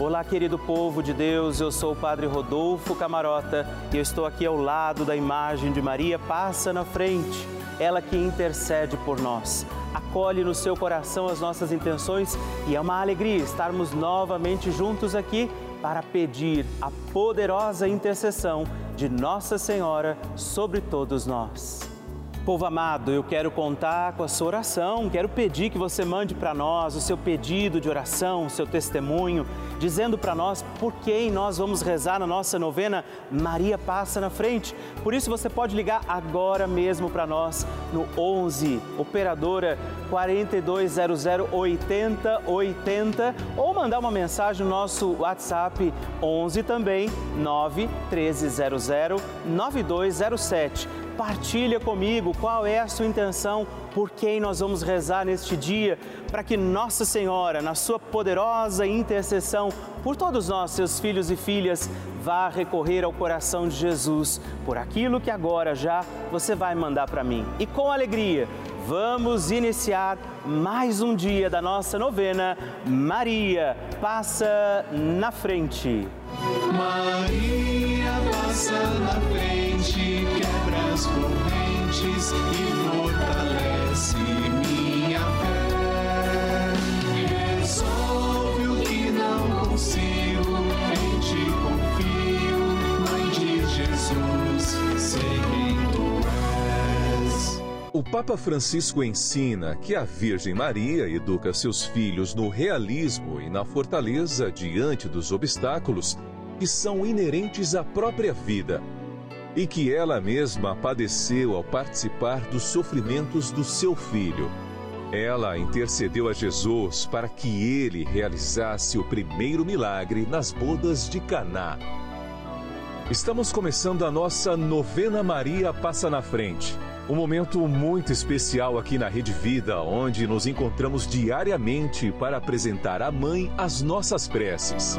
Olá, querido povo de Deus, eu sou o Padre Rodolfo Camarota e eu estou aqui ao lado da imagem de Maria Passa na Frente, ela que intercede por nós. Acolhe no seu coração as nossas intenções e é uma alegria estarmos novamente juntos aqui para pedir a poderosa intercessão de Nossa Senhora sobre todos nós. Povo amado, eu quero contar com a sua oração, quero pedir que você mande para nós o seu pedido de oração, o seu testemunho, dizendo para nós por quem nós vamos rezar na nossa novena Maria Passa na Frente. Por isso você pode ligar agora mesmo para nós no 11 operadora 4200 8080 ou mandar uma mensagem no nosso WhatsApp 11 também 9 1300 9207 Partilha comigo qual é a sua intenção, por quem nós vamos rezar neste dia, para que Nossa Senhora, na sua poderosa intercessão por todos nós, seus filhos e filhas, vá recorrer ao coração de Jesus por aquilo que agora já você vai mandar para mim. E com alegria, vamos iniciar mais um dia da nossa novena. Maria passa na frente. Maria correntes e fortalece minha fé. Resolve o que não consigo, em ti confio, Mãe de Jesus, sei. O Papa Francisco ensina que a Virgem Maria educa seus filhos no realismo e na fortaleza diante dos obstáculos que são inerentes à própria vida e que ela mesma padeceu ao participar dos sofrimentos do seu filho. Ela intercedeu a Jesus para que ele realizasse o primeiro milagre nas bodas de Caná. Estamos começando a nossa novena Maria Passa na Frente. Um momento muito especial aqui na Rede Vida, onde nos encontramos diariamente para apresentar à Mãe as nossas preces.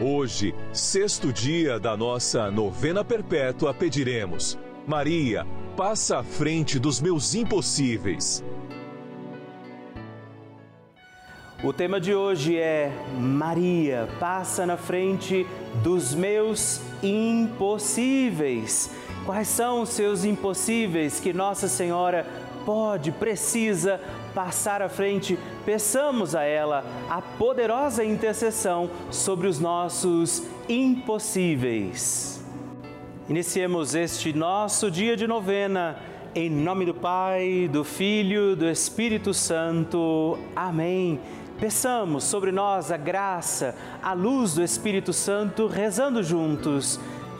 Hoje, sexto dia da nossa novena perpétua, pediremos: Maria, passa à frente dos meus impossíveis. O tema de hoje é Maria, passa na frente dos meus impossíveis. Quais são os seus impossíveis que Nossa Senhora pode, precisa passar à frente? Peçamos a ela a poderosa intercessão sobre os nossos impossíveis. Iniciemos este nosso dia de novena. Em nome do Pai, do Filho, do Espírito Santo. Amém. Peçamos sobre nós a graça, a luz do Espírito Santo, rezando juntos.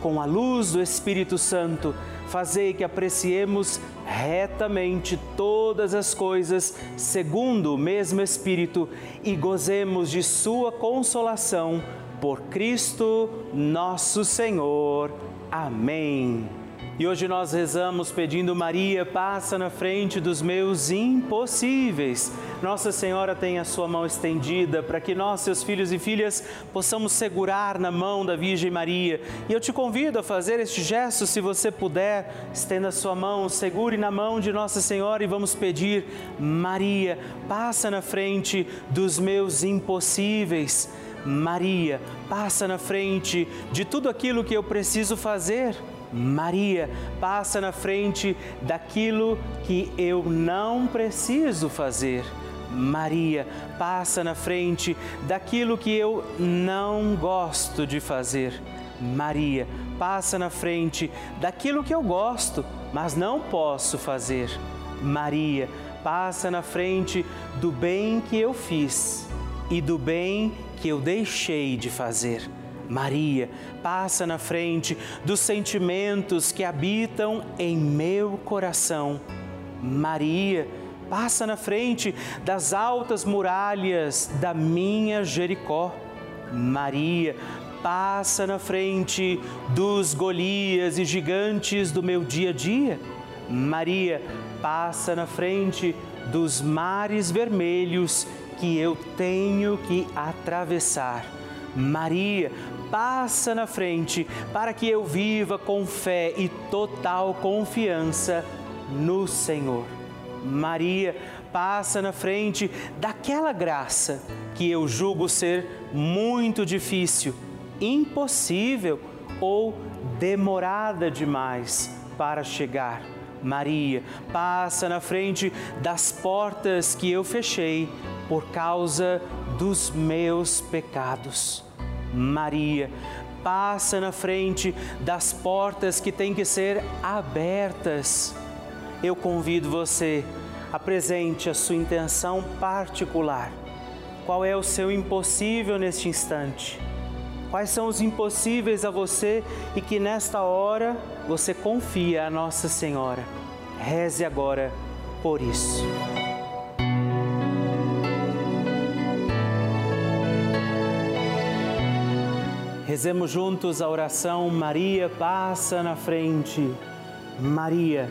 com a luz do Espírito Santo, fazei que apreciemos retamente todas as coisas segundo o mesmo Espírito e gozemos de Sua consolação por Cristo nosso Senhor. Amém. E hoje nós rezamos pedindo Maria, passa na frente dos meus impossíveis. Nossa Senhora tem a sua mão estendida para que nós, seus filhos e filhas, possamos segurar na mão da Virgem Maria. E eu te convido a fazer este gesto, se você puder, estenda a sua mão, segure na mão de Nossa Senhora e vamos pedir: Maria, passa na frente dos meus impossíveis. Maria, passa na frente de tudo aquilo que eu preciso fazer. Maria, passa na frente daquilo que eu não preciso fazer. Maria, passa na frente daquilo que eu não gosto de fazer. Maria, passa na frente daquilo que eu gosto. mas não posso fazer. Maria, passa na frente do bem que eu fiz e do bem que eu deixei de fazer. Maria, passa na frente dos sentimentos que habitam em meu coração. Maria, passa na frente das altas muralhas da minha Jericó. Maria, passa na frente dos Golias e gigantes do meu dia a dia. Maria, passa na frente dos mares vermelhos que eu tenho que atravessar. Maria, passa na frente para que eu viva com fé e total confiança no Senhor. Maria, passa na frente daquela graça que eu julgo ser muito difícil, impossível ou demorada demais para chegar. Maria, passa na frente das portas que eu fechei por causa dos meus pecados. Maria, passa na frente das portas que têm que ser abertas. Eu convido você, apresente a sua intenção particular. Qual é o seu impossível neste instante? Quais são os impossíveis a você e que nesta hora você confia a Nossa Senhora? Reze agora por isso. Rezemos juntos a oração Maria passa na frente. Maria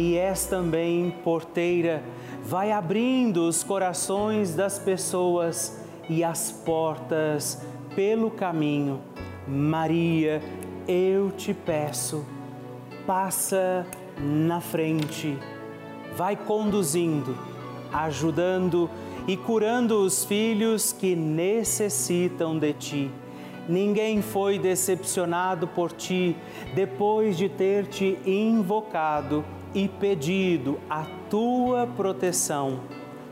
e és também porteira. Vai abrindo os corações das pessoas e as portas pelo caminho. Maria, eu te peço, passa na frente, vai conduzindo, ajudando e curando os filhos que necessitam de ti. Ninguém foi decepcionado por ti depois de ter te invocado e pedido a tua proteção.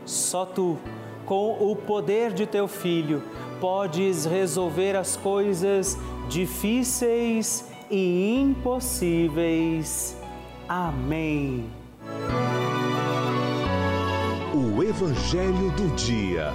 Só tu, com o poder de teu filho, podes resolver as coisas difíceis e impossíveis. Amém. O Evangelho do Dia.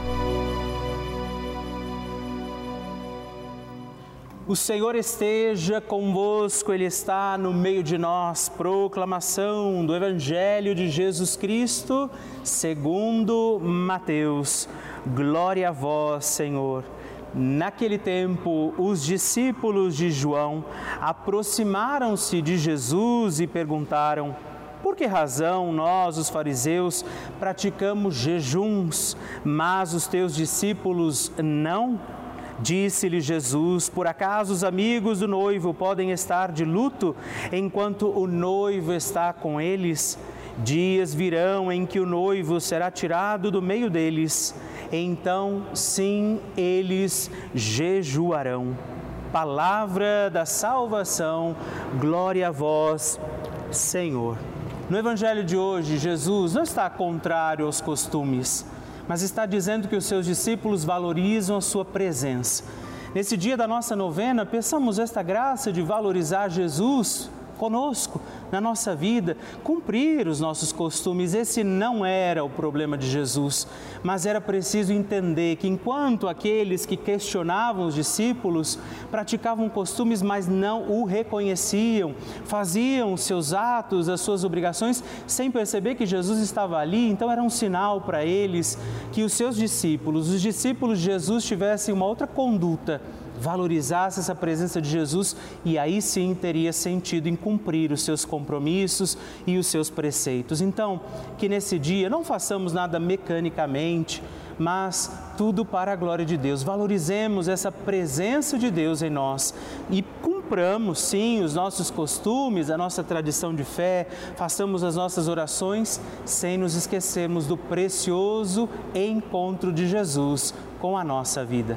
O Senhor esteja convosco, Ele está no meio de nós. Proclamação do Evangelho de Jesus Cristo, segundo Mateus. Glória a vós, Senhor. Naquele tempo, os discípulos de João aproximaram-se de Jesus e perguntaram: Por que razão nós, os fariseus, praticamos jejuns, mas os teus discípulos não? Disse-lhe Jesus: Por acaso os amigos do noivo podem estar de luto enquanto o noivo está com eles? Dias virão em que o noivo será tirado do meio deles então sim eles jejuarão. Palavra da salvação, glória a vós, Senhor. No Evangelho de hoje, Jesus não está contrário aos costumes, mas está dizendo que os seus discípulos valorizam a sua presença. Nesse dia da nossa novena, peçamos esta graça de valorizar Jesus conosco, na nossa vida, cumprir os nossos costumes. Esse não era o problema de Jesus, mas era preciso entender que enquanto aqueles que questionavam os discípulos praticavam costumes, mas não o reconheciam, faziam seus atos, as suas obrigações, sem perceber que Jesus estava ali, então era um sinal para eles que os seus discípulos, os discípulos de Jesus, tivessem uma outra conduta valorizasse essa presença de Jesus e aí sim teria sentido em cumprir os seus compromissos e os seus preceitos. Então, que nesse dia não façamos nada mecanicamente, mas tudo para a glória de Deus. Valorizemos essa presença de Deus em nós e cumpramos sim os nossos costumes, a nossa tradição de fé, façamos as nossas orações sem nos esquecermos do precioso encontro de Jesus com a nossa vida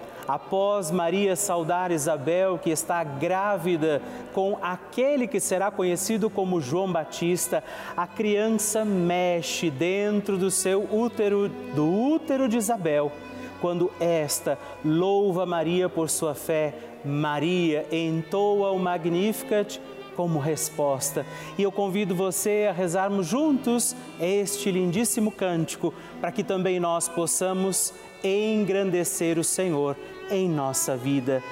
após Maria saudar Isabel, que está grávida com aquele que será conhecido como João Batista, a criança mexe dentro do seu útero, do útero de Isabel. Quando esta louva Maria por sua fé, Maria entoa o Magnificat como resposta. E eu convido você a rezarmos juntos este lindíssimo cântico, para que também nós possamos engrandecer o Senhor em nossa vida.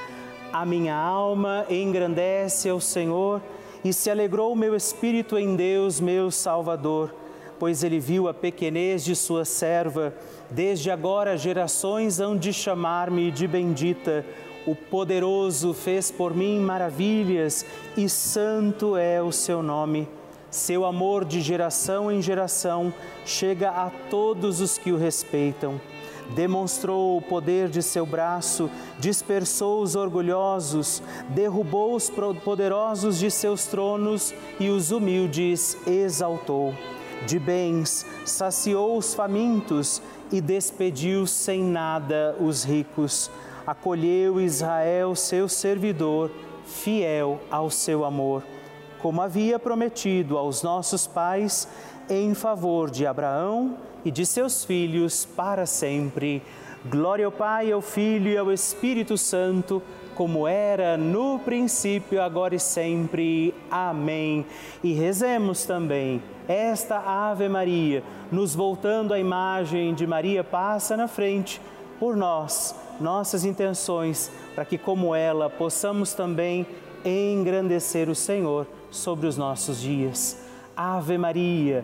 A minha alma engrandece ao Senhor e se alegrou o meu espírito em Deus, meu Salvador, pois ele viu a pequenez de sua serva. Desde agora gerações hão de chamar-me de bendita. O poderoso fez por mim maravilhas e santo é o seu nome. Seu amor de geração em geração chega a todos os que o respeitam demonstrou o poder de seu braço, dispersou os orgulhosos, derrubou os poderosos de seus tronos e os humildes exaltou. De bens saciou os famintos e despediu sem nada os ricos. Acolheu Israel, seu servidor, fiel ao seu amor, como havia prometido aos nossos pais, em favor de Abraão e de seus filhos para sempre. Glória ao Pai, ao Filho e ao Espírito Santo, como era no princípio, agora e sempre. Amém. E rezemos também esta Ave Maria, nos voltando à imagem de Maria, passa na frente por nós, nossas intenções, para que, como ela, possamos também engrandecer o Senhor sobre os nossos dias. Ave Maria,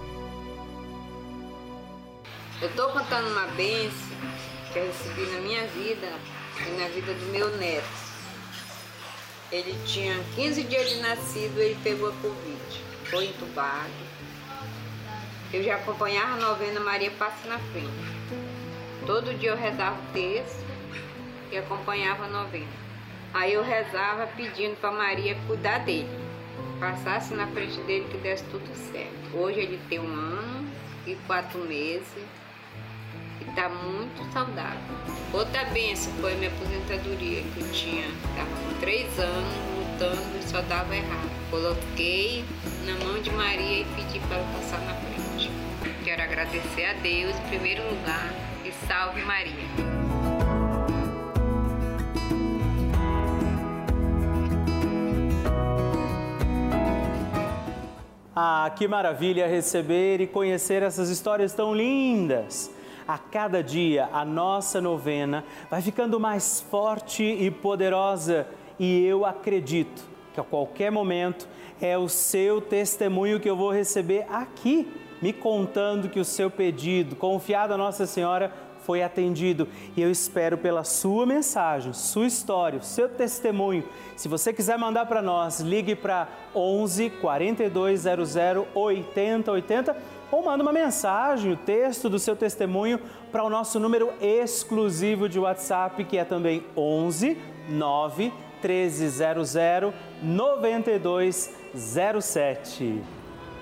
Eu estou contando uma benção que eu recebi na minha vida e na vida do meu neto. Ele tinha 15 dias de nascido, ele pegou a Covid, foi entubado. Eu já acompanhava a novena Maria Passa na Frente. Todo dia eu rezava o texto e acompanhava a novena. Aí eu rezava pedindo para Maria cuidar dele, passasse na frente dele que desse tudo certo. Hoje ele tem um ano e quatro meses está muito saudável. Outra benção foi a minha aposentadoria, que eu tinha, estava com três anos lutando e só dava errado. Coloquei na mão de Maria e pedi para ela passar na frente. Quero agradecer a Deus em primeiro lugar e salve Maria. Ah, que maravilha receber e conhecer essas histórias tão lindas! A cada dia a nossa novena vai ficando mais forte e poderosa e eu acredito que a qualquer momento é o seu testemunho que eu vou receber aqui me contando que o seu pedido, confiado a Nossa Senhora, foi atendido. E eu espero pela sua mensagem, sua história, seu testemunho. Se você quiser mandar para nós, ligue para 11 4200 8080 ou manda uma mensagem, o texto do seu testemunho para o nosso número exclusivo de WhatsApp, que é também 11 9 1300 9207.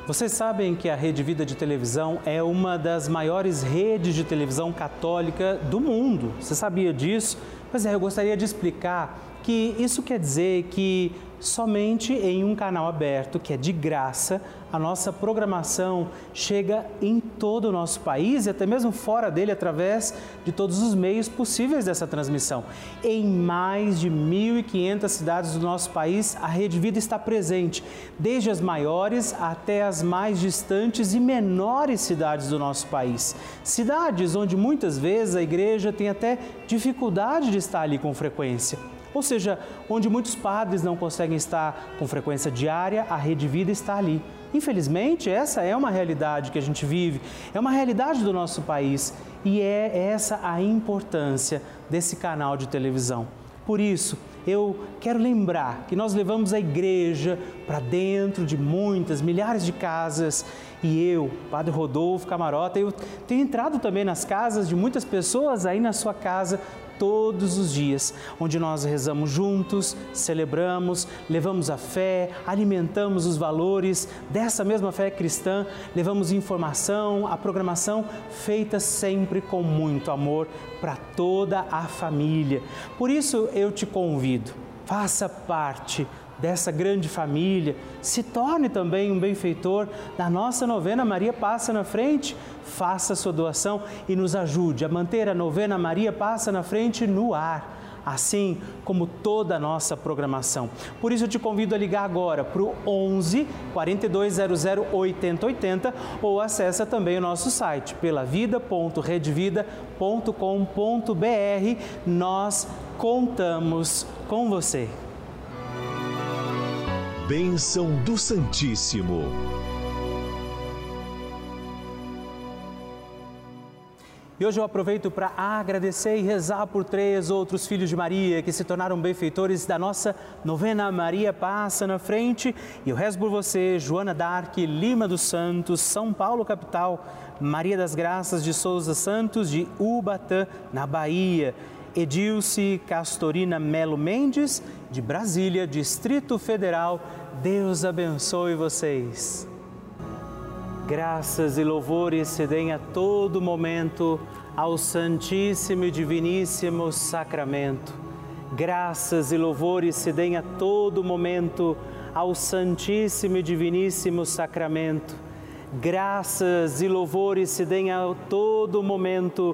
Vocês sabem que a Rede Vida de Televisão é uma das maiores redes de televisão católica do mundo. Você sabia disso? Pois é, eu gostaria de explicar que isso quer dizer que somente em um canal aberto, que é de graça, a nossa programação chega em todo o nosso país e até mesmo fora dele através de todos os meios possíveis dessa transmissão. Em mais de 1.500 cidades do nosso país, a Rede Vida está presente, desde as maiores até as mais distantes e menores cidades do nosso país. Cidades onde muitas vezes a igreja tem até dificuldade de estar ali com frequência. Ou seja, onde muitos padres não conseguem estar com frequência diária, a Rede Vida está ali. Infelizmente, essa é uma realidade que a gente vive, é uma realidade do nosso país e é essa a importância desse canal de televisão. Por isso, eu quero lembrar que nós levamos a igreja para dentro de muitas, milhares de casas e eu, Padre Rodolfo Camarota, eu tenho entrado também nas casas de muitas pessoas aí na sua casa todos os dias, onde nós rezamos juntos, celebramos, levamos a fé, alimentamos os valores dessa mesma fé cristã, levamos informação, a programação feita sempre com muito amor para toda a família. Por isso eu te convido, faça parte dessa grande família, se torne também um benfeitor da nossa novena Maria Passa na Frente. Faça sua doação e nos ajude a manter a novena Maria Passa na Frente no ar assim como toda a nossa programação. Por isso eu te convido a ligar agora para o 11 4200 8080 ou acessa também o nosso site pelavida.redvida.com.br. Nós contamos com você. Bênção do Santíssimo. E hoje eu aproveito para agradecer e rezar por três outros filhos de Maria que se tornaram benfeitores da nossa novena Maria Passa na Frente. E eu rezo por você, Joana Dark, Lima dos Santos, São Paulo, capital, Maria das Graças de Souza Santos, de Ubatã, na Bahia. Edilce Castorina Melo Mendes, de Brasília, Distrito Federal. Deus abençoe vocês. Graças e louvores se deem a todo momento ao Santíssimo e Diviníssimo Sacramento. Graças e louvores se deem a todo momento ao Santíssimo e Diviníssimo Sacramento. Graças e louvores se deem a todo momento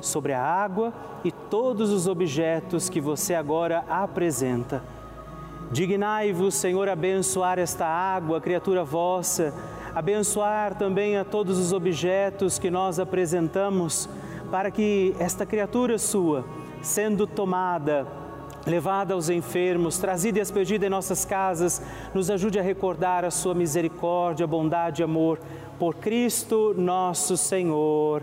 sobre a água e todos os objetos que você agora apresenta. Dignai-vos, Senhor, abençoar esta água, criatura vossa, abençoar também a todos os objetos que nós apresentamos, para que esta criatura sua, sendo tomada, levada aos enfermos, trazida e expedida em nossas casas, nos ajude a recordar a sua misericórdia, bondade e amor. Por Cristo nosso Senhor.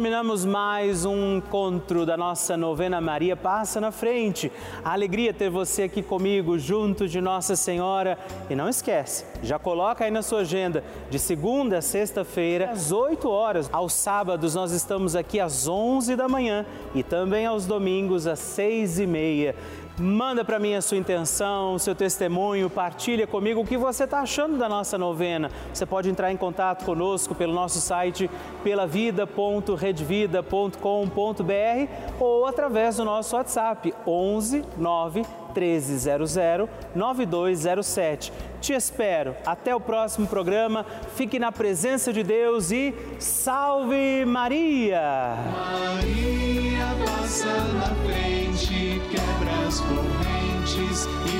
Terminamos mais um encontro da nossa novena Maria Passa na Frente. A alegria ter você aqui comigo, junto de Nossa Senhora. E não esquece, já coloca aí na sua agenda, de segunda a sexta-feira, às 8 horas. Aos sábados nós estamos aqui às 11 da manhã e também aos domingos às 6 e meia. Manda para mim a sua intenção, o seu testemunho, partilha comigo o que você está achando da nossa novena. Você pode entrar em contato conosco pelo nosso site pelavida.redvida.com.br ou através do nosso WhatsApp 11 9 1300 9207. Te espero. Até o próximo programa. Fique na presença de Deus e salve Maria! Maria passa na frente, quebra as correntes e